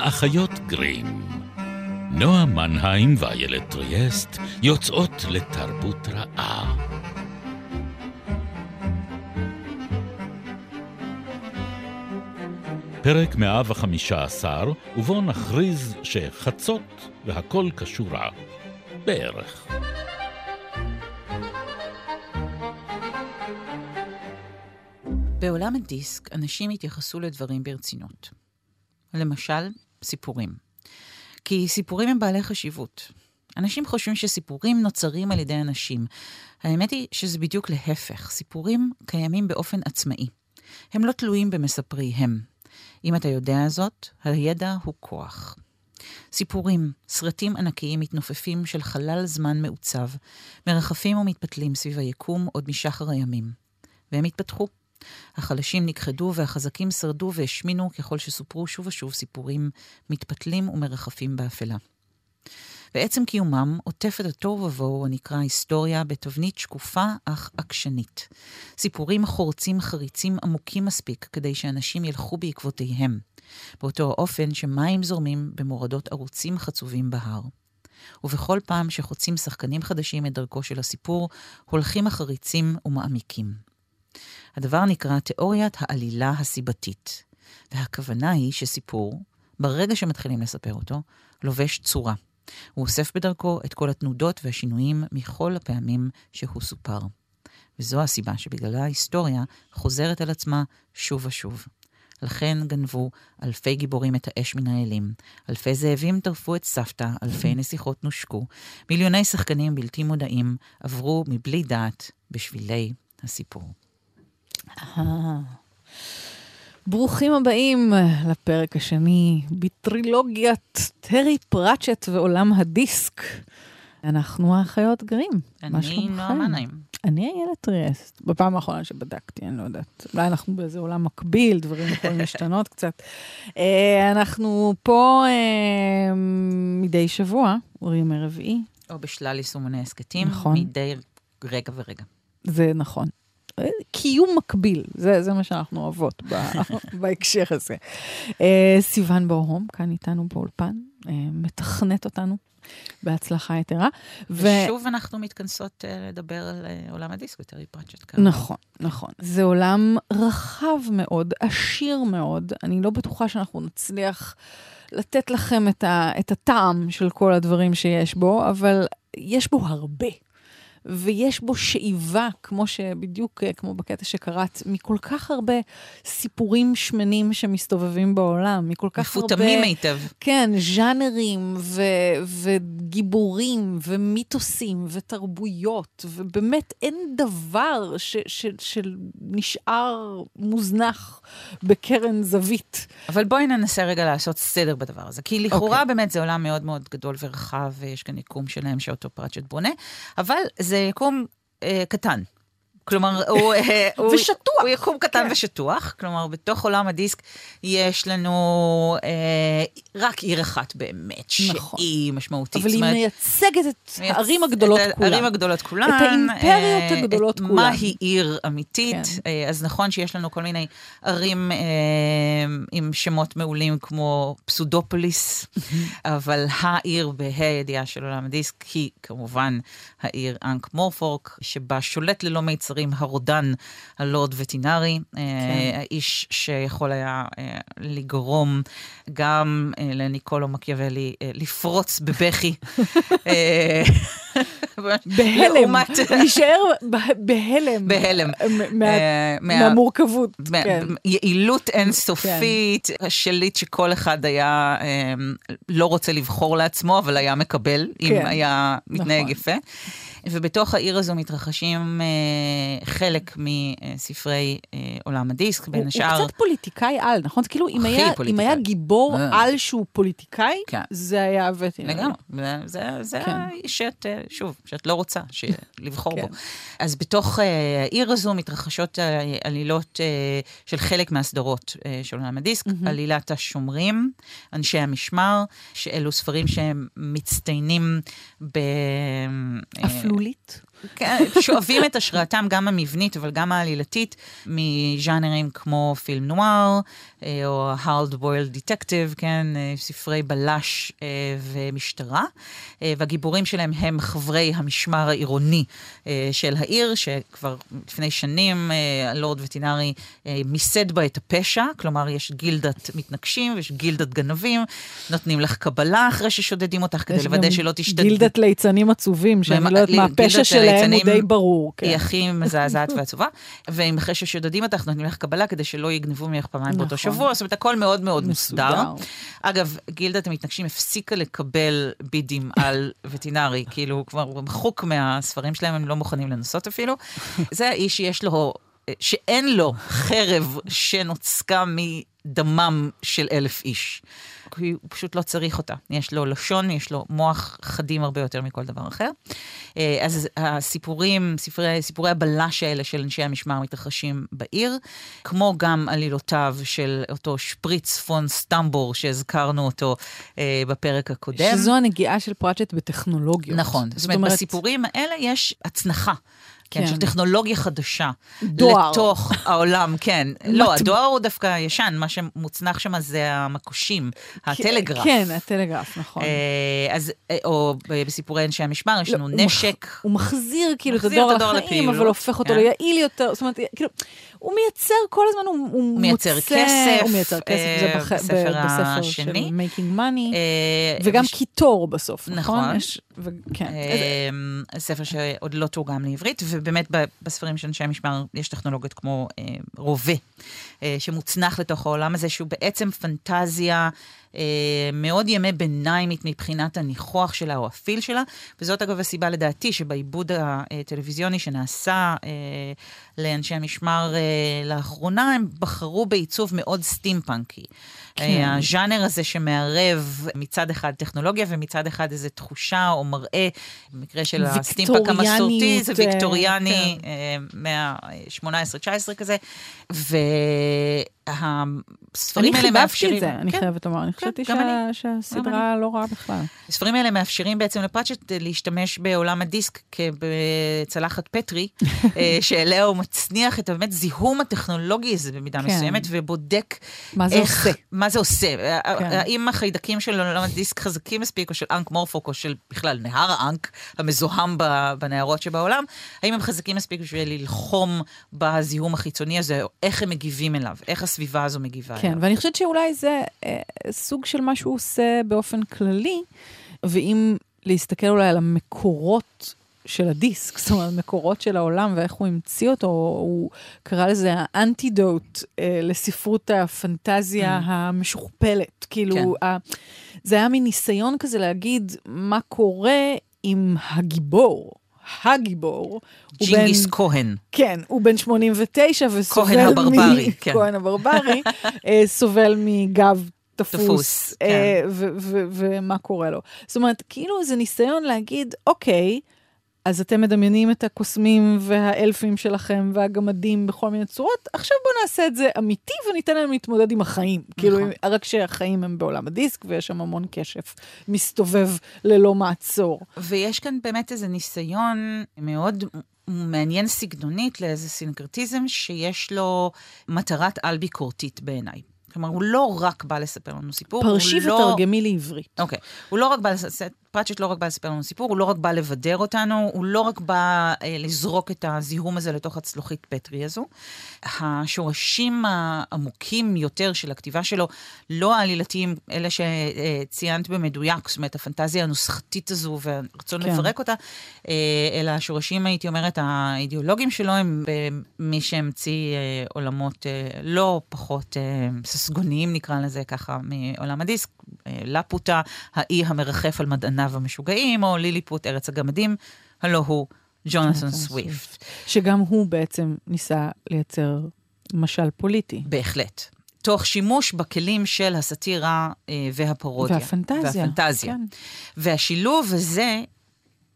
האחיות גרים. נועה מנהיים ואיילת טריאסט יוצאות לתרבות רעה. פרק 115, ובו נכריז שחצות והכל כשורה. בערך. בעולם הדיסק אנשים התייחסו לדברים ברצינות. למשל, סיפורים. כי סיפורים הם בעלי חשיבות. אנשים חושבים שסיפורים נוצרים על ידי אנשים. האמת היא שזה בדיוק להפך. סיפורים קיימים באופן עצמאי. הם לא תלויים במספריהם. אם אתה יודע זאת, הידע הוא כוח. סיפורים, סרטים ענקיים מתנופפים של חלל זמן מעוצב, מרחפים ומתפתלים סביב היקום עוד משחר הימים. והם התפתחו. החלשים נכחדו והחזקים שרדו והשמינו ככל שסופרו שוב ושוב סיפורים מתפתלים ומרחפים באפלה. ועצם קיומם עוטף את התוהו ובוהו הנקרא היסטוריה בתבנית שקופה אך עקשנית. סיפורים חורצים חריצים עמוקים מספיק כדי שאנשים ילכו בעקבותיהם, באותו האופן שמים זורמים במורדות ערוצים חצובים בהר. ובכל פעם שחוצים שחקנים חדשים את דרכו של הסיפור, הולכים החריצים ומעמיקים. הדבר נקרא תיאוריית העלילה הסיבתית, והכוונה היא שסיפור, ברגע שמתחילים לספר אותו, לובש צורה. הוא אוסף בדרכו את כל התנודות והשינויים מכל הפעמים שהוא סופר. וזו הסיבה שבגללה ההיסטוריה חוזרת על עצמה שוב ושוב. לכן גנבו אלפי גיבורים את האש מן האלים, אלפי זאבים טרפו את סבתא, אלפי נסיכות נושקו, מיליוני שחקנים בלתי מודעים עברו מבלי דעת בשבילי הסיפור. ברוכים הבאים לפרק השני בטרילוגיית טרי פראצ'ט ועולם הדיסק. אנחנו האחיות גרים. אני נועה מנהיים. אני איילת ריאסט. בפעם האחרונה שבדקתי, אני לא יודעת. אולי אנחנו באיזה עולם מקביל, דברים יכולים להשתנות קצת. אה, אנחנו פה אה, מדי שבוע, ימי רביעי. או בשלל יישומוני הסכתים. נכון. מדי רגע ורגע. זה נכון. קיום מקביל, זה, זה מה שאנחנו אוהבות בהקשר הזה. אה, סיון ברהום, כאן איתנו באולפן, אה, מתכנת אותנו בהצלחה יתרה. ושוב ו... אנחנו מתכנסות uh, לדבר על uh, עולם הדיסק, טרי פרצ'ט כאן. נכון, נכון. זה עולם רחב מאוד, עשיר מאוד. אני לא בטוחה שאנחנו נצליח לתת לכם את, ה, את הטעם של כל הדברים שיש בו, אבל יש בו הרבה. ויש בו שאיבה, כמו שבדיוק, אה, כמו בקטע שקראת, מכל כך הרבה סיפורים שמנים שמסתובבים בעולם, מכל כך הרבה... מפותמים היטב. כן, ז'אנרים ו- וגיבורים ומיתוסים ותרבויות, ובאמת אין דבר ש- ש- שנשאר מוזנח בקרן זווית. אבל בואי ננסה רגע לעשות סדר בדבר הזה, כי לכאורה okay. אוקיי. באמת זה עולם מאוד מאוד גדול ורחב, ויש כאן יקום שלהם שאותו פרצ'ט בונה, אבל זה יקום אה, קטן. כלומר, הוא... אה, ושטוח. הוא יקום קטן כן. ושטוח. כלומר, בתוך עולם הדיסק יש לנו אה, רק עיר אחת באמת, נכון. שהיא משמעותית. אבל היא אומרת, מייצגת את מייצ... הערים הגדולות את כולן. הערים הגדולות כולן. את האימפריות אה, הגדולות כולן. מה היא עיר אמיתית. כן. אה, אז נכון שיש לנו כל מיני ערים אה, עם שמות מעולים כמו פסודופוליס, אבל העיר בה"א הידיעה של עולם הדיסק היא כמובן העיר אנק מורפורק, שבה שולט ללא מיצרים. הספרים הרודן, הלורד וטינארי, אה, כן. האיש שיכול היה אה, לגרום גם אה, לניקולו מקיאוולי לפרוץ בבכי. בהלם, להישאר בהלם. בהלם. מהמורכבות. כן. יעילות אינסופית, כן. שליט שכל אחד היה לא רוצה לבחור לעצמו, אבל היה מקבל, אם היה מתנהג נכון. יפה. ובתוך העיר הזו מתרחשים אה, חלק מספרי אה, עולם הדיסק, בין השאר... הוא קצת פוליטיקאי על, נכון? זה כאילו, אם היה, אם היה גיבור אה. על שהוא פוליטיקאי, כן. זה היה וטי. לגמרי, זה, זה, זה כן. שאת, אה, שוב, שאת לא רוצה לבחור כן. בו. אז בתוך אה, העיר הזו מתרחשות אה, עלילות אה, של חלק מהסדרות אה, של עולם הדיסק, mm-hmm. עלילת השומרים, אנשי המשמר, שאלו ספרים שהם מצטיינים ב... celulite כן, שואבים את השראתם גם המבנית, אבל גם העלילתית, מז'אנרים כמו פילם נואר, אה, או Hard Boiled Detective, כן, אה, ספרי בלש אה, ומשטרה. והגיבורים שלהם הם חברי המשמר העירוני של העיר, שכבר לפני שנים הלורד וטינרי מיסד בה את הפשע, כלומר, יש גילדת מתנגשים ויש גילדת גנבים, נותנים לך קבלה אחרי ששודדים אותך כדי לוודא שלא תשתדלי. גילדת ליצנים עצובים, שאני לא יודעת מה הפשע שלהם הוא די ברור. כן. היא הכי מזעזעת ועצובה, ואם אחרי ששודדים אותך נותנים לך קבלה כדי שלא יגנבו ממך פעמיים באותו נכון. שבוע, זאת אומרת, הכל מאוד מאוד מסודר. אגב, גילדת המתנגשים הפסיקה לקבל בידים על וטינרי, כאילו, כבר מחוק מהספרים שלהם, הם לא מוכנים לנסות אפילו. זה האיש שיש לו... שאין לו חרב שנוצקה מדמם של אלף איש. כי הוא פשוט לא צריך אותה. יש לו לשון, יש לו מוח חדים הרבה יותר מכל דבר אחר. אה, אז הסיפורים, ספרי, סיפורי הבלש האלה של אנשי המשמר מתרחשים בעיר, כמו גם עלילותיו של אותו שפריץ פון סטמבור שהזכרנו אותו אה, בפרק הקודם. שזו הנגיעה של פראצ'ט בטכנולוגיות. נכון. זאת אומרת, בסיפורים האלה יש הצנחה. כן, של טכנולוגיה חדשה. דואר. לתוך העולם, כן. לא, הדואר הוא דווקא ישן, מה שמוצנח שם זה המקושים, הטלגרף. כן, הטלגרף, נכון. אה, אז, אה, או בסיפורי אנשי המשמר, יש לנו לא, נשק. הוא מחזיר כאילו את הדואר לחיים, אבל הופך אותו כן. ליעיל יותר, זאת אומרת, כאילו... הוא מייצר כל הזמן, הוא, הוא מייצר מוצא, כסף. הוא מייצר כסף, אה, זה בח, בספר, בספר השני. של Making Money, אה, וגם. קיטור בסוף, נכון? נכון. יש, ו... כן. אה, ספר שעוד לא תורגם לעברית, ובאמת בספרים של אנשי המשמר יש טכנולוגיות כמו אה, רובה, אה, שמוצנח לתוך העולם הזה, שהוא בעצם פנטזיה. אה, מאוד ימי ביניימית מבחינת הניחוח שלה או הפיל שלה, וזאת אגב הסיבה לדעתי שבעיבוד הטלוויזיוני שנעשה אה, לאנשי המשמר אה, לאחרונה, הם בחרו בעיצוב מאוד סטימפאנקי. כן. הז'אנר הזה שמערב מצד אחד טכנולוגיה ומצד אחד איזו תחושה או מראה, במקרה של הסטימפאנק המסורתי, זה ויקטוריאני, כן. מה 18-19 כזה, והספרים האלה מאפשרים... אני חיבבתי את זה, אני כן, חייבת לומר, אני חשבתי שהסדרה לא רעה בכלל. הספרים האלה מאפשרים בעצם לפראצ'ט להשתמש בעולם הדיסק כבצלחת פטרי, אה, שאליה הוא מצניח את באמת זיהום הטכנולוגי הזה במידה כן. מסוימת, ובודק מה זה איך, עושה. מה זה עושה. כן. האם החיידקים של עולם הדיסק חזקים מספיק, או של אנק מורפוק, או של בכלל נהר האנק המזוהם בנהרות שבעולם, האם הם חזקים מספיק בשביל ללחום בזיהום החיצוני הזה, או איך הם מגיבים אליו, איך הסביבה הזו מגיבה כן, אליו. כן, ואני חושבת שאולי זה אה, סוג של מה שהוא עושה באופן כללי, ואם להסתכל אולי על המקורות של הדיסק, זאת אומרת, מקורות של העולם ואיך הוא המציא אותו, הוא קרא לזה האנטידוט אה, לספרות הפנטזיה mm. המשוכפלת. כאילו, כן. ה, זה היה מין ניסיון כזה להגיד מה קורה עם הגיבור. הגיבור. ג'ינגיס כהן. כן, הוא בן 89 וסובל כהן הברברי, מ... כן. כהן הברברי, אה, סובל מגב תפוס, תפוס אה, כן. ומה קורה לו. זאת אומרת, כאילו זה ניסיון להגיד, אוקיי, אז אתם מדמיינים את הקוסמים והאלפים שלכם והגמדים בכל מיני צורות, עכשיו בואו נעשה את זה אמיתי וניתן להם להתמודד עם החיים. כאילו, נכון. כאילו, רק שהחיים הם בעולם הדיסק ויש שם המון קשף מסתובב ללא מעצור. ויש כאן באמת איזה ניסיון מאוד מעניין סגנונית לאיזה סינקרטיזם שיש לו מטרת על ביקורתית בעיניי. כלומר, הוא לא רק בא לספר לנו סיפור, פרשי ותרגמי לא... לעברית. אוקיי. הוא לא רק בא לספר... פרצ'ט לא רק בא לספר לנו סיפור, הוא לא רק בא לבדר אותנו, הוא לא רק בא אה, לזרוק את הזיהום הזה לתוך הצלוחית פטרי הזו. השורשים העמוקים יותר של הכתיבה שלו, לא העלילתיים, אלה שציינת במדויק, זאת אומרת, הפנטזיה הנוסחתית הזו והרצון כן. לפרק אותה, אה, אלא השורשים, הייתי אומרת, האידיאולוגיים שלו הם במי שהמציא אה, עולמות אה, לא פחות אה, ססגוניים, נקרא לזה ככה, מעולם הדיסק. אה, לפוטה, האי המרחף על מדעניו המשוגעים, או ליליפוט, ארץ הגמדים, הלא הוא ג'ונתן סוויפט. שגם הוא בעצם ניסה לייצר משל פוליטי. בהחלט. תוך שימוש בכלים של הסאטירה אה, והפרודיה. והפנטזיה. והפנטזיה. כן. והשילוב הזה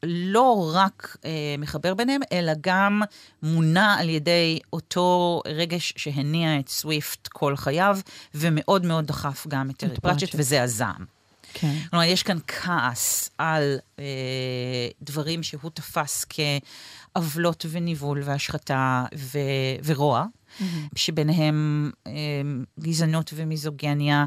לא רק אה, מחבר ביניהם, אלא גם מונע על ידי אותו רגש שהניע את סוויפט כל חייו, ומאוד מאוד דחף גם את טרי פרצ'ט, וזה הזעם. כן. כלומר, יש כאן כעס על אה, דברים שהוא תפס כעוולות וניבול והשחתה ו, ורוע. Mm-hmm. שביניהם אה, גזענות ומיזוגניה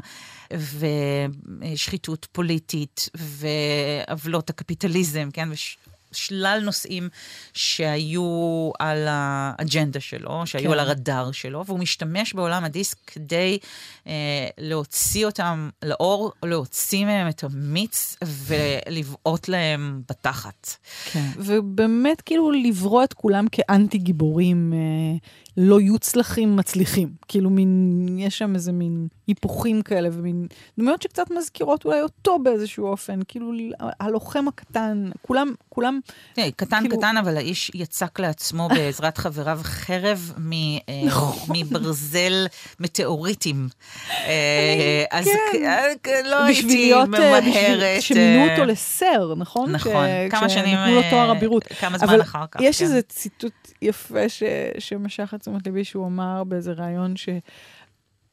ושחיתות פוליטית ועוולות הקפיטליזם, כן? וש... שלל נושאים שהיו על האג'נדה שלו, שהיו כן. על הרדאר שלו, והוא משתמש בעולם הדיסק כדי אה, להוציא אותם לאור, להוציא מהם את המיץ ולבעוט להם בתחת. כן, ובאמת כאילו לברוא את כולם כאנטי גיבורים. אה, לא יוצלחים מצליחים. כאילו מין, יש שם איזה מין היפוכים כאלה, ומין דמויות שקצת מזכירות אולי אותו באיזשהו אופן. כאילו הלוחם הקטן, כולם, כולם... תראי, קטן כאילו... קטן, אבל האיש יצק לעצמו בעזרת חבריו חרב מ, אה, נכון. מברזל מטאוריטים. אה, אז כן. לא הייתי אה, ממהרת. שמינו אותו לסר, נכון? נכון, כמה שנים... כשנתנו לו תואר אבירות. כמה זמן אחר כך, יש כן. איזה ציטוט יפה שמשך את תשומת ליבי שהוא אמר באיזה ראיון ש...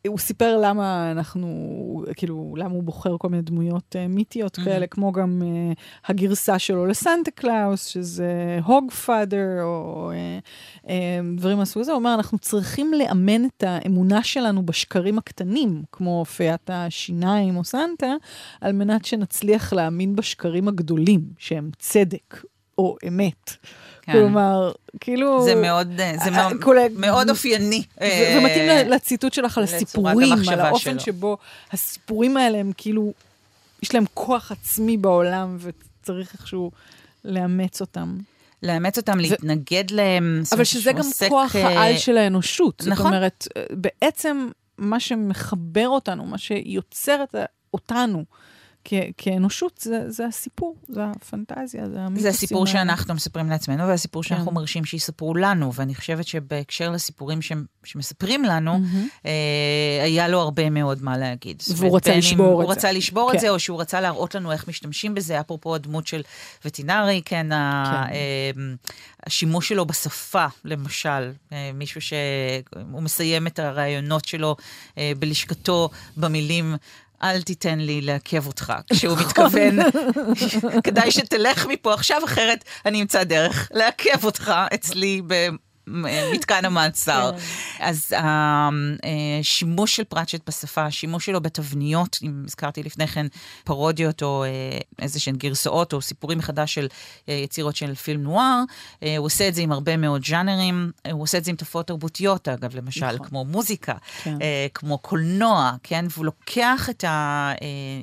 הוא סיפר למה אנחנו, כאילו, למה הוא בוחר כל מיני דמויות uh, מיתיות mm-hmm. כאלה, כמו גם uh, הגרסה שלו לסנטה קלאוס, שזה Hogfather, או אה, אה, דברים מהסוג הזה. הוא אומר, אנחנו צריכים לאמן את האמונה שלנו בשקרים הקטנים, כמו פיית השיניים או סנטה, על מנת שנצליח להאמין בשקרים הגדולים, שהם צדק או אמת. כן. כלומר, כאילו... זה מאוד, זה מאוד, כל... מאוד אופייני. ומתאים אה, לציטוט שלך על הסיפורים, על האופן שלו. שבו הסיפורים האלה הם כאילו, יש להם כוח עצמי בעולם, וצריך איכשהו לאמץ אותם. לאמץ אותם, ו... להתנגד להם. אבל שזה גם כוח אה, העל של האנושות. נכון. זאת אומרת, בעצם מה שמחבר אותנו, מה שיוצר את אותנו, כאנושות זה, זה הסיפור, זה הפנטזיה, זה המיתוסים. זה הסיפור שאנחנו מספרים לעצמנו, והסיפור כן. שאנחנו מרשים שיספרו לנו, ואני חושבת שבהקשר לסיפורים ש, שמספרים לנו, mm-hmm. אה, היה לו הרבה מאוד מה להגיד. והוא רצה לשבור את זה. הוא רצה לשבור כן. את זה, או שהוא רצה להראות לנו איך משתמשים בזה, אפרופו הדמות של וטינרי, כן, כן. ה, אה, השימוש שלו בשפה, למשל, אה, מישהו שהוא מסיים את הראיונות שלו אה, בלשכתו במילים, אל תיתן לי לעכב אותך, כשהוא מתכוון, כדאי שתלך מפה עכשיו, אחרת אני אמצא דרך לעכב אותך אצלי מתקן המעצר. כן. אז השימוש אה, של פרצ'ט בשפה, השימוש שלו בתבניות, אם הזכרתי לפני כן פרודיות או אה, איזה שהן גרסאות או סיפורים מחדש של אה, יצירות של פילם נואר, הוא עושה את זה עם הרבה מאוד ז'אנרים, הוא עושה את זה עם תופעות תרבותיות, אגב, למשל, נכון. כמו מוזיקה, כן. כמו קולנוע, כן? והוא לוקח את, ה,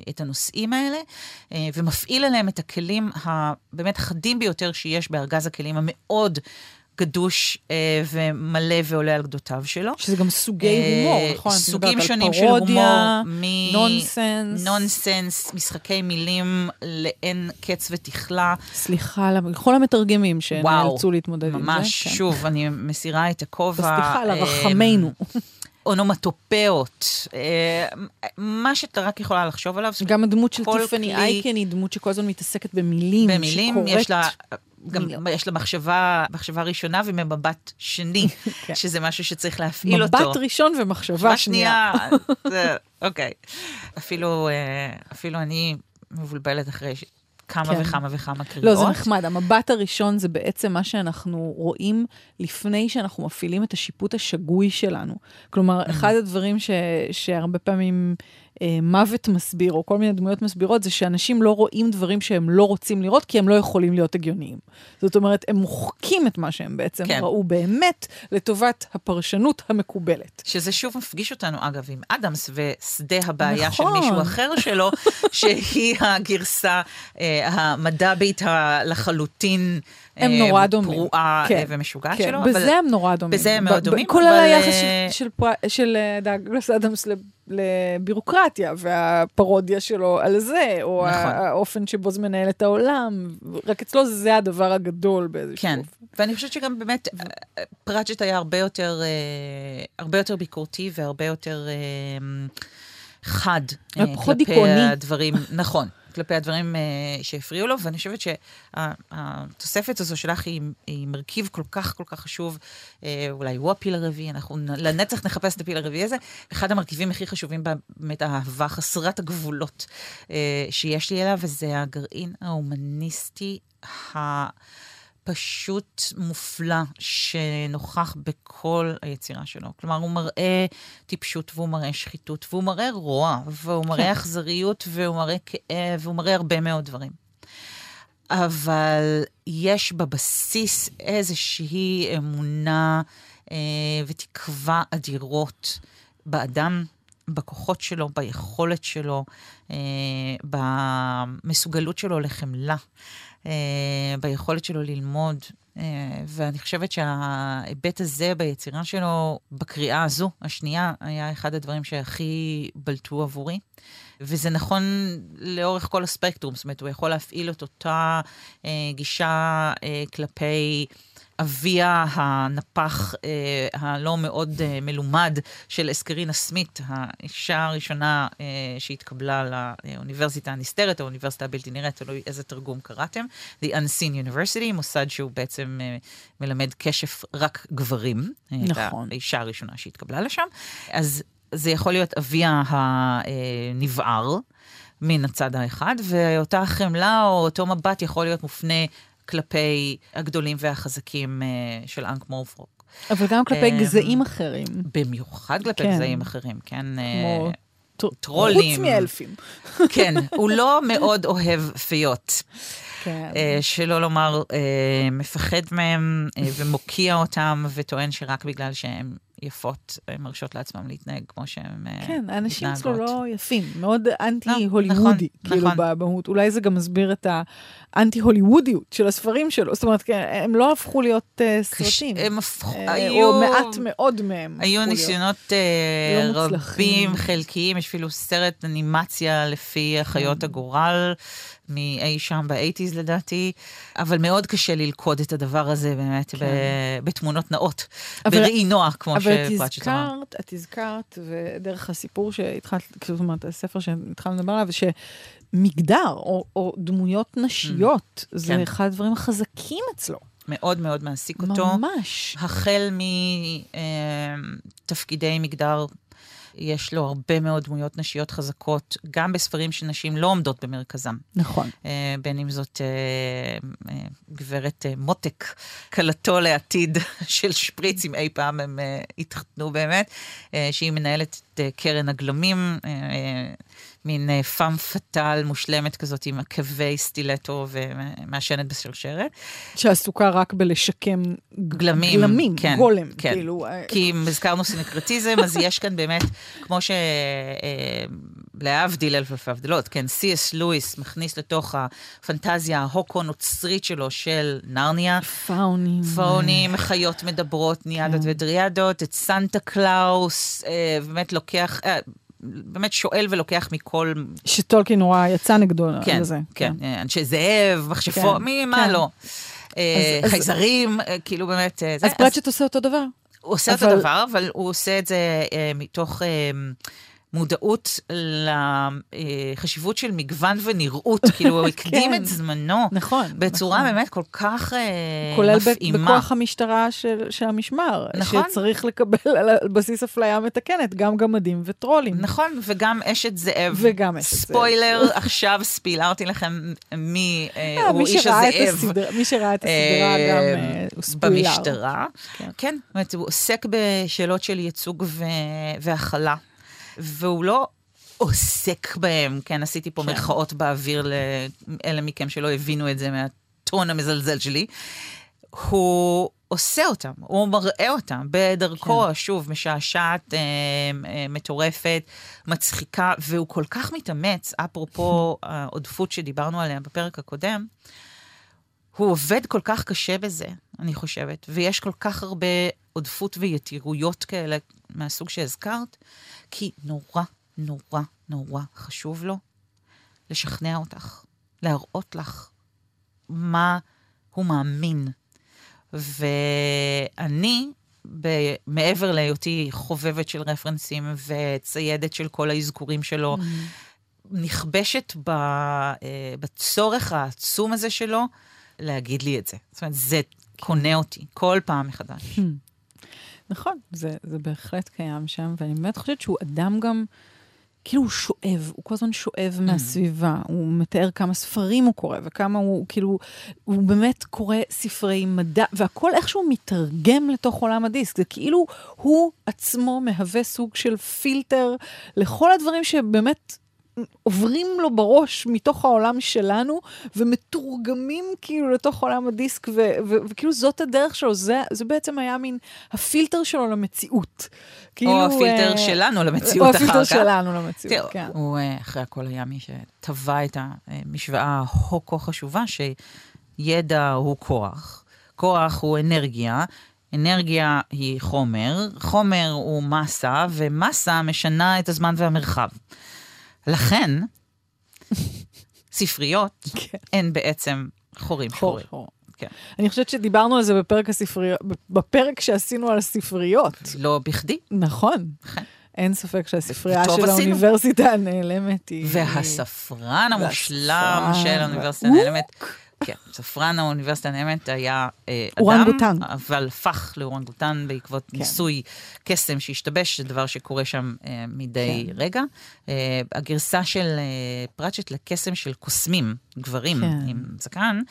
את הנושאים האלה ומפעיל עליהם את הכלים הבאמת חדים ביותר שיש בארגז הכלים המאוד... גדוש אה, ומלא ועולה על גדותיו שלו. שזה גם סוגי אה, הומור, נכון? סוגים שונים של הומור. מ... נונסנס. נונסנס, משחקי מילים לאין קץ ותכלה. סליחה לכל המתרגמים שנאלצו להתמודד עם זה. ממש, כן. שוב, אני מסירה את הכובע. וסליחה, לרחמנו. אונומטופאות, אה, מה שאתה רק יכולה לחשוב עליו. גם הדמות של טיפני אייקן היא דמות שכל הזמן מתעסקת במילים, במילים, שקוראת... יש לה... גם לא. יש לה מחשבה, מחשבה ראשונה ומבט שני, כן. שזה משהו שצריך להפעיל מבט אותו. מבט ראשון ומחשבה שנייה. זה, אוקיי. אפילו, אה, אפילו אני מבולבלת אחרי כמה כן. וכמה וכמה קריאות. לא, זה נחמד. המבט הראשון זה בעצם מה שאנחנו רואים לפני שאנחנו מפעילים את השיפוט השגוי שלנו. כלומר. אחד הדברים ש, שהרבה פעמים מוות מסביר, או כל מיני דמויות מסבירות, זה שאנשים לא רואים דברים שהם לא רוצים לראות, כי הם לא יכולים להיות הגיוניים. זאת אומרת, הם מוחקים את מה שהם בעצם כן. ראו באמת, לטובת הפרשנות המקובלת. שזה שוב מפגיש אותנו, אגב, עם אדמס ושדה הבעיה נכון. של מישהו אחר שלו, שהיא הגרסה אה, המד"בית הלחלוטין. הם אה, נורא דומים. פרועה כן, ומשוגעת כן, שלו. בזה אבל... הם נורא דומים. בזה הם מאוד דומים. כולל אבל... היחס של, של, פר... של דאגלס אדמס לבירוקרטיה, והפרודיה שלו על זה, או נכון. האופן שבו זה מנהל את העולם. רק אצלו זה הדבר הגדול באיזשהו כן. אופן. ואני חושבת שגם באמת, פראצ'ט היה הרבה יותר, הרבה יותר ביקורתי והרבה יותר חד כלפי הדברים. נכון. כלפי הדברים אה, שהפריעו לו, ואני חושבת שהתוספת הזו שלך היא, היא מרכיב כל כך כל כך חשוב, אה, אולי הוא הפיל הרביעי, אנחנו לנצח נחפש את הפיל הרביעי הזה. אחד המרכיבים הכי חשובים באמת האהבה חסרת הגבולות uh, שיש לי אליו, וזה הגרעין ההומניסטי. ה... פשוט מופלא שנוכח בכל היצירה שלו. כלומר, הוא מראה טיפשות והוא מראה שחיתות והוא מראה רוע והוא מראה כן. אכזריות והוא מראה כאב והוא מראה הרבה מאוד דברים. אבל יש בבסיס איזושהי אמונה אה, ותקווה אדירות באדם, בכוחות שלו, ביכולת שלו, אה, במסוגלות שלו לחמלה. אה, ביכולת שלו ללמוד. אה, ואני חושבת שההיבט הזה ביצירה שלו, בקריאה הזו, השנייה, היה אחד הדברים שהכי בלטו עבורי. וזה נכון לאורך כל הספקטרום, זאת אומרת, הוא יכול להפעיל את אותה אה, גישה כלפי אביה הנפח אה, הלא מאוד אה, מלומד של אסקרינה סמית, האישה הראשונה אה, שהתקבלה לאוניברסיטה הנסתרת, האוניברסיטה הבלתי נראית, תלוי איזה תרגום קראתם, The Unseen University, מוסד שהוא בעצם אה, מלמד קשף רק גברים. נכון. האישה הראשונה שהתקבלה לשם. אז זה יכול להיות אביה הנבער. מן הצד האחד, ואותה חמלה או אותו מבט יכול להיות מופנה כלפי הגדולים והחזקים uh, של אנק מורפרוק. אבל גם כלפי um, גזעים אחרים. במיוחד כלפי כן. גזעים אחרים, כן. כמו... Uh, טרולים. חוץ מאלפים. כן, הוא לא מאוד אוהב פיות. כן. Uh, שלא לומר, מפחד מהם ומוקיע אותם, וטוען שרק בגלל שהם יפות מרשות לעצמם להתנהג כמו שהם מתנהגות. כן, האנשים אצלו לא יפים, מאוד אנטי-הוליוודי, לא, נכון, כאילו, נכון. במהות. אולי זה גם מסביר את האנטי-הוליוודיות של הספרים שלו. זאת אומרת, כן, הם לא הפכו להיות uh, סרטים. הם הפכו, uh, היו... או מעט מאוד מהם. היו ניסיונות uh, לא רבים, חלקיים, יש אפילו סרט אנימציה לפי החיות כן. הגורל. מאי שם באייטיז לדעתי, אבל מאוד קשה ללכוד את הדבר הזה באמת כן. בתמונות נאות, אבל, בראי נוע, כמו אמר. אבל את הזכרת, ודרך הסיפור שהתחלת, זאת אומרת, הספר שהתחלנו לדבר עליו, שמגדר או, או דמויות נשיות, mm, זה כן. אחד הדברים החזקים אצלו. מאוד מאוד מעסיק אותו. ממש. החל מתפקידי אה, מגדר יש לו הרבה מאוד דמויות נשיות חזקות, גם בספרים שנשים לא עומדות במרכזם. נכון. Uh, בין אם זאת uh, uh, גברת מותק, כלתו לעתיד של שפריץ, אם אי פעם הם התחתנו באמת, שהיא מנהלת את קרן הגלמים. מין אה, פאם פאטל מושלמת כזאת עם עקבי סטילטו ומעשנת בשרשרת. שעסוקה רק בלשקם גלמים, גלמים כן, גולם, כן. כאילו. אה, כי אם הזכרנו סינקרטיזם, אז יש כאן באמת, כמו ש... אה, להבדיל אלף אלפי הבדלות, כן, סי.אס לואיס מכניס לתוך הפנטזיה ההוקו-נוצרית שלו של נרניה. פאונים. פאונים, חיות מדברות, נאיאדות כן. ודריאדות, את סנטה קלאוס, באמת לוקח, באמת שואל ולוקח מכל... שטולקין נורא יצא נגדו כן, לזה. כן, כן, אנשי זאב, מכשפות, כן, מי, מה כן. לא. אה, אז, חייזרים, אז, אה, כאילו באמת... אה, אז פרצ'ט עושה אותו דבר. הוא עושה אבל... אותו דבר, אבל הוא עושה את זה מתוך... מודעות לחשיבות של מגוון ונראות, כאילו הוא הקדים כן. את זמנו. נכון. בצורה נכון. באמת כל כך uh, כולל מפעימה. כולל בכוח המשטרה של, של המשמר. נכון. שצריך לקבל על בסיס אפליה מתקנת גם גמדים וטרולים. נכון, וגם אשת זאב. וגם אשת זאב. ספוילר, עכשיו ספילרתי לכם מי uh, הוא איש הזאב. מי שראה את הסדרה גם uh, הוא ספוילר. במשטרה. כן. כן, זאת אומרת, הוא עוסק בשאלות של ייצוג והכלה. והוא לא עוסק בהם, כן, עשיתי פה כן. מרכאות באוויר לאלה מכם שלא הבינו את זה מהטון המזלזל שלי. הוא עושה אותם, הוא מראה אותם בדרכו, כן. שוב, משעשעת, אה, אה, מטורפת, מצחיקה, והוא כל כך מתאמץ, אפרופו העודפות שדיברנו עליה בפרק הקודם, הוא עובד כל כך קשה בזה, אני חושבת, ויש כל כך הרבה עודפות ויתירויות כאלה מהסוג שהזכרת, כי נורא, נורא, נורא חשוב לו לשכנע אותך, להראות לך מה הוא מאמין. ואני, ב- מעבר להיותי חובבת של רפרנסים וציידת של כל האזכורים שלו, mm-hmm. נכבשת ב, אה, בצורך העצום הזה שלו להגיד לי את זה. זאת אומרת, זה קונה אותי כל פעם מחדש. נכון, זה, זה בהחלט קיים שם, ואני באמת חושבת שהוא אדם גם, כאילו הוא שואב, הוא כל הזמן שואב מהסביבה, הוא מתאר כמה ספרים הוא קורא, וכמה הוא, כאילו, הוא באמת קורא ספרי מדע, והכל איכשהו מתרגם לתוך עולם הדיסק. זה כאילו הוא עצמו מהווה סוג של פילטר לכל הדברים שבאמת עוברים לו בראש מתוך העולם שלנו, ומתורגמים כאילו לתוך עולם הדיסק, ו- ו- וכאילו זאת הדרך שלו, זה, זה בעצם היה מין הפילטר שלו למציאות. כאילו, או הפילטר uh, שלנו למציאות אחר כך. או הפילטר שלנו למציאות, תראו, כן. הוא אה, אחרי הכל היה מי שטבע את המשוואה הכה חשובה, שידע הוא כוח, כוח הוא אנרגיה. אנרגיה היא חומר, חומר הוא מסה, ומסה משנה את הזמן והמרחב. לכן, ספריות כן. הן בעצם חורים חור, שחורים. חור. כן. אני חושבת שדיברנו על זה בפרק הספריות, בפרק שעשינו על הספריות. לא בכדי. נכון. אכן. אין ספק שהספרייה של עשינו. האוניברסיטה הנעלמת היא... והספרן המושלם. של האוניברסיטה. הנעלמת, כן, ספרן האוניברסיטה הנעלמת היה אה. אדם, אבל הפך לאורנגוטן בעקבות כן. ניסוי קסם שהשתבש, זה דבר שקורה שם אה, מדי כן. רגע. אה, הגרסה של אה, פרצ'ט לקסם של קוסמים, גברים כן. עם זקן,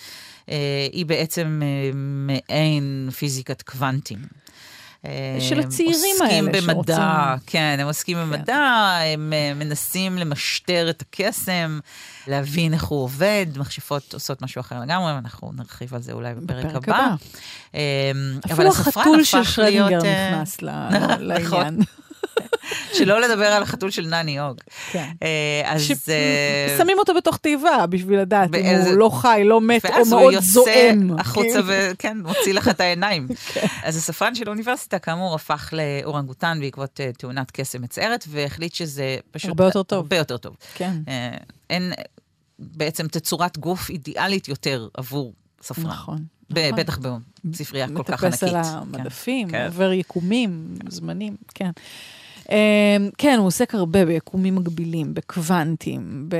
אה, היא בעצם אה, מעין פיזיקת קוונטים. של הצעירים עוסקים האלה במדע, שרוצים- כן, הם עוסקים במדע, הם אה, מנסים למשטר את הקסם, להבין איך הוא עובד, מכשפות עושות משהו אחר לגמרי, ואנחנו נרחיב על זה אולי בפרק, בפרק הבא. הבא. אבל אפילו החתול של שרדינגר להיות, אה, נכנס נכון. שלא לדבר על החתול של נני הוג. כן. אה, אז... אה, שמים אותו בתוך תיבה בשביל לדעת אם הוא לא חי, לא מת, או ואז הוא מאוד יוצא זועם. החוצה. וכן, מוציא לך את העיניים. כן. אז הספרן של האוניברסיטה, כאמור, הפך לאורנגוטן בעקבות אה, תאונת קסם מצערת, והחליט שזה פשוט... הרבה יותר טוב. הרבה יותר טוב. כן, אין בעצם תצורת גוף אידיאלית יותר עבור ספרן. נכון. נכון. בטח בספרייה כל כך ענקית. מטפס על כן. המדפים, כן. עובר יקומים, זמנים, כן. אמ, כן, הוא עוסק הרבה ביקומים מקבילים, בקוונטים, ב...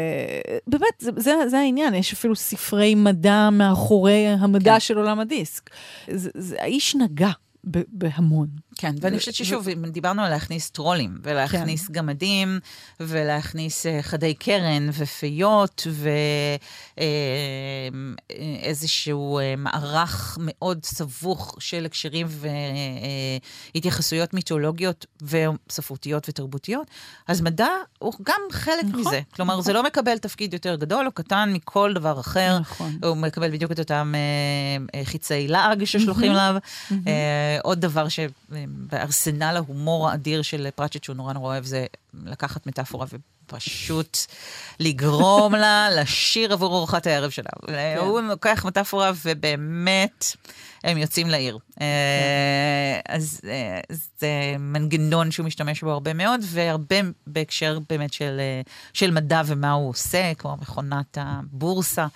באמת, זה, זה, זה העניין, יש אפילו ספרי מדע מאחורי המדע כן. של עולם הדיסק. זה, זה, האיש נגע בהמון. כן, ואני חושבת ששוב, אם דיברנו על להכניס טרולים, ולהכניס כן. גמדים, ולהכניס אה, חדי קרן, ופיות, ואיזשהו אה, מערך מאוד סבוך של הקשרים והתייחסויות מיתולוגיות וספרותיות ותרבותיות, אז מדע הוא גם חלק נכון, מזה. כלומר, נכון. זה לא מקבל תפקיד יותר גדול או קטן מכל דבר אחר. נכון. הוא מקבל בדיוק את אותם אה, אה, חיצי לעג ששולחים עליו. אה, עוד דבר שבארסנל ההומור האדיר של פרצ'ט שהוא נורא נורא אוהב זה לקחת מטאפורה ופשוט לגרום לה לשיר עבור ארוחת הערב שלה. הוא לוקח מטאפורה ובאמת הם יוצאים לעיר. אה, אז אה, זה מנגנון שהוא משתמש בו הרבה מאוד, והרבה בהקשר באמת של, אה, של מדע ומה הוא עושה, כמו מכונת הבורסה.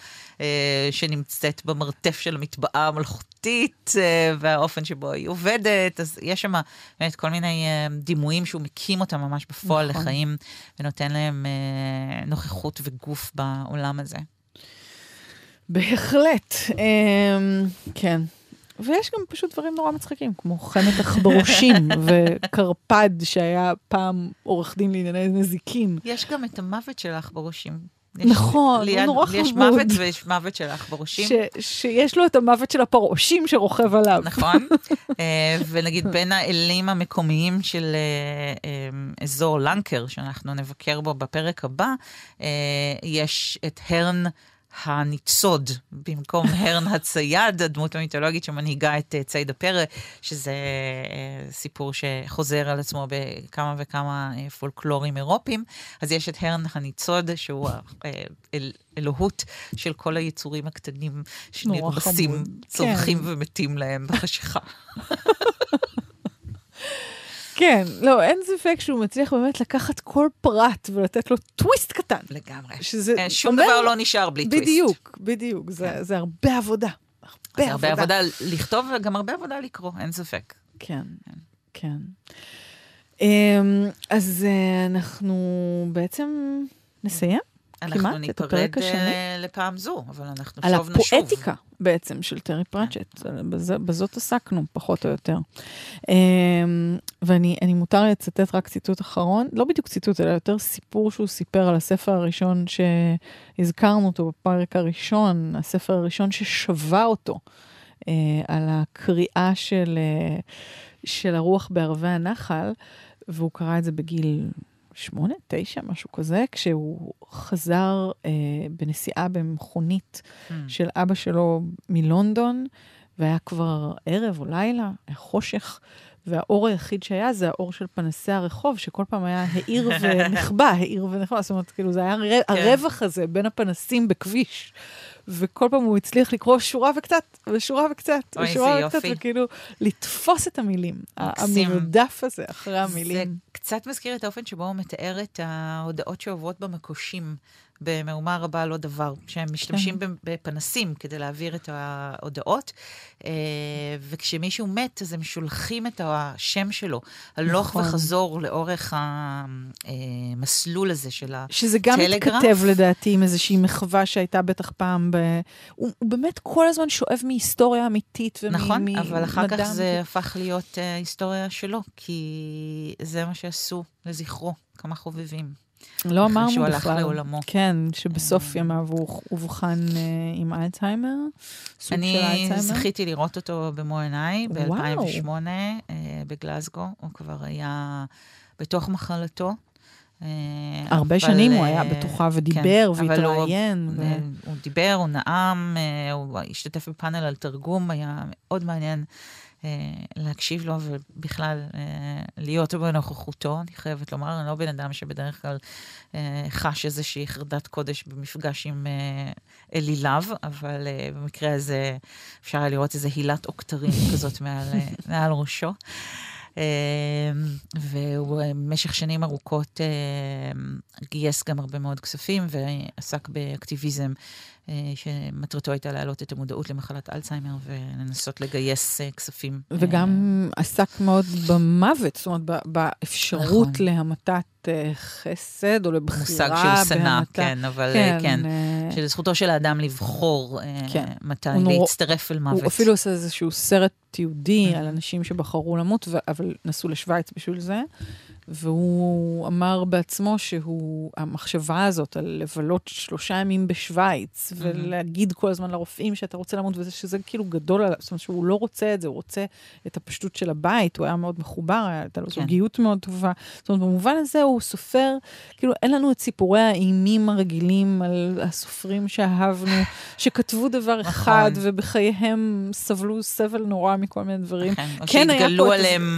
שנמצאת במרתף של המטבעה המלאכותית, והאופן שבו היא עובדת. אז יש שם באמת כל מיני דימויים שהוא מקים אותם ממש בפועל נכון. לחיים, ונותן להם נוכחות וגוף בעולם הזה. בהחלט, אמ, כן. ויש גם פשוט דברים נורא מצחיקים, כמו חמת עכברושים וקרפד, שהיה פעם עורך דין לענייני נזיקים. יש גם את המוות של העכברושים. נכון, הוא ליד- נורא לי יש חמוד. מוות ויש מוות של העכברושים. שיש לו את המוות של הפרעושים שרוכב עליו. נכון. אה, ונגיד בין האלים המקומיים של אה, אה, אזור לנקר, שאנחנו נבקר בו בפרק הבא, יש את הרן הניצוד, במקום הרן הצייד, הדמות המיתולוגית שמנהיגה את אה, ציד הפרא, שזה אה, סיפור שחוזר על עצמו בכמה וכמה אה, פולקלורים אירופיים. אז יש את הרן הניצוד, שהוא האל- אלוהות של כל היצורים הקטנים שנרמסים, חמוד. צווחים כן. ומתים להם בחשיכה. כן, לא, אין ספק שהוא מצליח באמת לקחת כל פרט ולתת לו טוויסט קטן. לגמרי. שזה אה, שום אומר- דבר לא נשאר בלי טוויסט. בדיוק, בדיוק. זה, כן. זה הרבה עבודה. זה הרבה הרבה עבודה. עבודה לכתוב וגם הרבה עבודה לקרוא, אין ספק. כן, כן. אמ, אז אה, אנחנו בעצם נסיים. אנחנו כמעט, את הפרק השני. אה, לפעם זו, אבל אנחנו על שוב נשוב. הפואטיקה בעצם של טרי פרצ'ט, בזה- בזאת עסקנו, פחות או יותר. אמ, ואני אני מותר לי לצטט רק ציטוט אחרון, לא בדיוק ציטוט, אלא יותר סיפור שהוא סיפר על הספר הראשון שהזכרנו אותו בפרק הראשון, הספר הראשון ששבה אותו, אה, על הקריאה של, אה, של הרוח בערבי הנחל, והוא קרא את זה בגיל שמונה, תשע, משהו כזה, כשהוא חזר אה, בנסיעה במכונית Mm. של אבא שלו מלונדון, והיה כבר ערב או לילה, היה חושך, והאור היחיד שהיה זה האור של פנסי הרחוב, שכל פעם היה העיר ונחבא, העיר ונחבא, זאת אומרת, כאילו זה היה הר- הרווח הזה בין הפנסים בכביש. וכל פעם הוא הצליח לקרוא שורה וקצת, ושורה וקצת, אוי, ושורה וקצת, יופי. וכאילו לתפוס את המילים. מקסים. המרדף הזה אחרי זה המילים. קצת מזכיר את האופן שבו הוא מתאר את ההודעות שעוברות במקושים במהומה רבה על לא דבר, שהם משתמשים כן. בפנסים כדי להעביר את ההודעות, אה, וכשמישהו מת, אז הם שולחים את השם שלו, הלוך נכון. וחזור לאורך המסלול הזה של ה... שזה גם טלגרף? מתכתב לדעתי עם איזושהי מחווה שהייתה בטח פעם ב... הוא, הוא באמת כל הזמן שואב מהיסטוריה אמיתית וממדע. נכון, אבל אחר כך זה. הפך להיות אה, היסטוריה שלו, כי זה מה שעשו לזכרו, כמה חובבים. לא אחרי אמרנו שהוא בכלל. הלך לעולמו. כן, שבסוף אה. ימיו הוא אובחן אה, עם אלצהיימר, סוג של אני אלצהיימר. זכיתי לראות אותו במו עיניי ב-2008 וואו. בגלזגו. הוא כבר היה בתוך מחלתו. אה, הרבה אבל, שנים הוא אה, היה בתוכה ודיבר כן, אבל הוא- והתראיין. ו- אה, הוא דיבר, הוא נאם, אה, הוא השתתף בפאנל על תרגום, היה מאוד מעניין אה, להקשיב לו ובכלל אה, להיות בנוכחותו. אני חייבת לומר, אני לא בן אדם שבדרך כלל אה, חש איזושהי חרדת קודש במפגש עם אה, אליליו, אבל אה, במקרה הזה אפשר היה לראות איזו הילת עוקטרים כזאת מעל, אה, מעל ראשו. אה, והוא אה, במשך שנים ארוכות אה, גייס גם הרבה מאוד כספים ועסק באקטיביזם אה, שמטרתו הייתה להעלות את המודעות למחלת אלצהיימר ולנסות לגייס אה, כספים. וגם עסק מאוד במוות, זאת אומרת, באפשרות נכון. להמתת אה, חסד או לבחירה מושג שהוא שנא. כן, אבל אה, כן. אה, שלזכותו של האדם לבחור אה, כן. מתי להצטרף אל מוות. הוא אפילו עושה איזשהו סרט תיעודי. על אנשים שבחרו למות, אבל נסעו לשוויץ בשביל זה. והוא אמר בעצמו שהוא, המחשבה הזאת על לבלות שלושה ימים בשוויץ, ולהגיד כל הזמן לרופאים שאתה רוצה למות, וזה שזה כאילו גדול עליו, זאת אומרת שהוא לא רוצה את זה, הוא רוצה את הפשטות של הבית, הוא היה מאוד מחובר, הייתה לו כן. זוגיות מאוד טובה. זאת אומרת, במובן הזה הוא סופר, כאילו אין לנו את סיפורי האימים הרגילים על הסופרים שאהבנו, שכתבו דבר נכון. אחד, ובחייהם סבלו סבל נורא מכל מיני דברים. כן, כן היה פה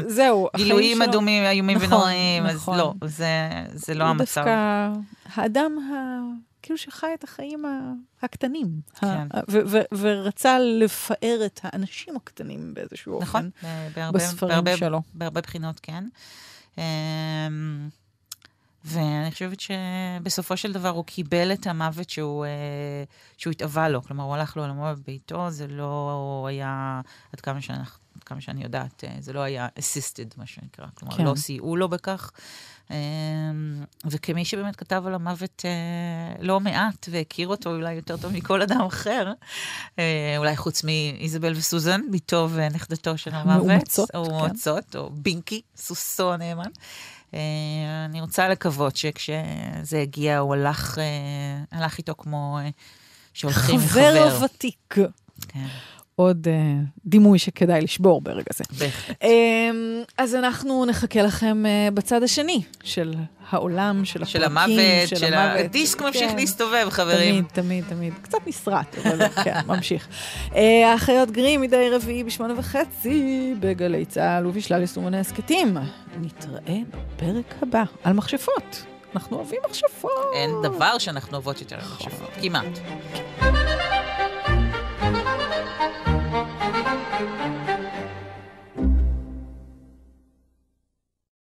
זהו, גילויים אדומים, איומים נכון, ונוראים, אז נכון. לא, זה, זה לא הוא המצב. דווקא האדם ה... כאילו שחי את החיים הקטנים. כן. ה- ו- ו- ורצה לפאר את האנשים הקטנים באיזשהו אופן. נכון, ב- בהרבה, בספרים בהרבה, שלו. בהרבה בחינות כן. ואני חושבת שבסופו של דבר הוא קיבל את המוות שהוא, אה, שהוא התאווה לו. כלומר, הוא הלך לעולמו בביתו, זה לא היה, עד כמה, שאנחנו, עד כמה שאני יודעת, אה, זה לא היה assisted, מה שנקרא. כלומר, כן. לא סייעו לו בכך. אמ, וכמי שבאמת כתב על המוות אה, לא מעט, והכיר אותו אולי יותר טוב מכל אדם אחר, אה, אולי חוץ מאיזבל וסוזן, בתו ונכדתו של המוות. המאומצות, או כן. מאומצות, או בינקי, סוסו הנאמן. אה, אני רוצה לקוות שכשזה הגיע, הוא הלך, אה, הלך איתו כמו אה, שהולכים עם חבר חבר. ותיק. כן, עוד uh, דימוי שכדאי לשבור ברגע זה. בהחלט. Um, אז אנחנו נחכה לכם uh, בצד השני של העולם, של הפרקים, של המוות, של המוות. הדיסק ממשיך כן. להסתובב, חברים. תמיד, תמיד, תמיד. קצת נסרט, אבל כן, ממשיך. אה, האחיות גרים מדי רביעי בשמונה וחצי בגלי צה"ל ובשלל יישומוני הסכתים. נתראה בפרק הבא על מכשפות. אנחנו אוהבים מכשפות. אין דבר שאנחנו אוהבות יותר ממחשבות, כמעט.